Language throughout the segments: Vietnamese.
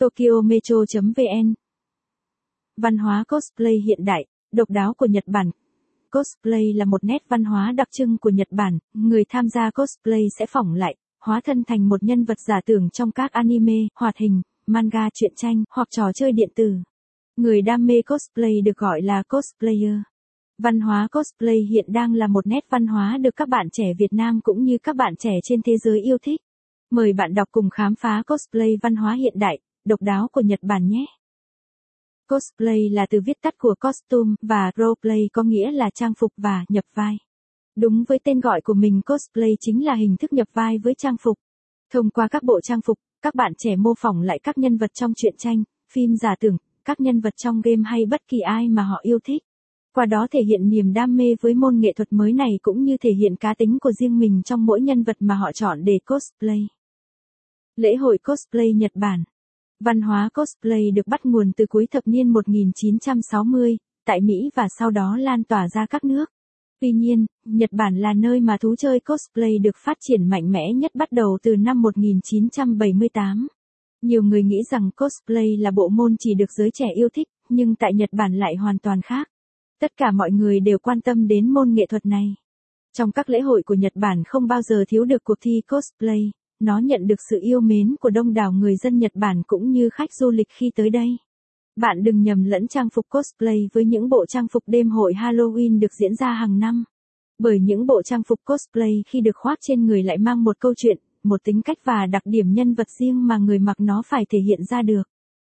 TokyoMetro.vn Văn hóa cosplay hiện đại, độc đáo của Nhật Bản. Cosplay là một nét văn hóa đặc trưng của Nhật Bản, người tham gia cosplay sẽ phỏng lại, hóa thân thành một nhân vật giả tưởng trong các anime, hoạt hình, manga truyện tranh hoặc trò chơi điện tử. Người đam mê cosplay được gọi là cosplayer. Văn hóa cosplay hiện đang là một nét văn hóa được các bạn trẻ Việt Nam cũng như các bạn trẻ trên thế giới yêu thích. Mời bạn đọc cùng khám phá cosplay văn hóa hiện đại, độc đáo của Nhật Bản nhé. Cosplay là từ viết tắt của costume và roleplay có nghĩa là trang phục và nhập vai. Đúng với tên gọi của mình cosplay chính là hình thức nhập vai với trang phục. Thông qua các bộ trang phục, các bạn trẻ mô phỏng lại các nhân vật trong truyện tranh, phim giả tưởng, các nhân vật trong game hay bất kỳ ai mà họ yêu thích. Qua đó thể hiện niềm đam mê với môn nghệ thuật mới này cũng như thể hiện cá tính của riêng mình trong mỗi nhân vật mà họ chọn để cosplay. Lễ hội cosplay Nhật Bản Văn hóa cosplay được bắt nguồn từ cuối thập niên 1960, tại Mỹ và sau đó lan tỏa ra các nước. Tuy nhiên, Nhật Bản là nơi mà thú chơi cosplay được phát triển mạnh mẽ nhất bắt đầu từ năm 1978. Nhiều người nghĩ rằng cosplay là bộ môn chỉ được giới trẻ yêu thích, nhưng tại Nhật Bản lại hoàn toàn khác. Tất cả mọi người đều quan tâm đến môn nghệ thuật này. Trong các lễ hội của Nhật Bản không bao giờ thiếu được cuộc thi cosplay, nó nhận được sự yêu mến của đông đảo người dân Nhật Bản cũng như khách du lịch khi tới đây. Bạn đừng nhầm lẫn trang phục cosplay với những bộ trang phục đêm hội Halloween được diễn ra hàng năm. Bởi những bộ trang phục cosplay khi được khoác trên người lại mang một câu chuyện, một tính cách và đặc điểm nhân vật riêng mà người mặc nó phải thể hiện ra được.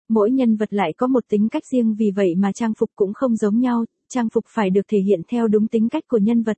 Mỗi nhân vật lại có một tính cách riêng vì vậy mà trang phục cũng không giống nhau, trang phục phải được thể hiện theo đúng tính cách của nhân vật.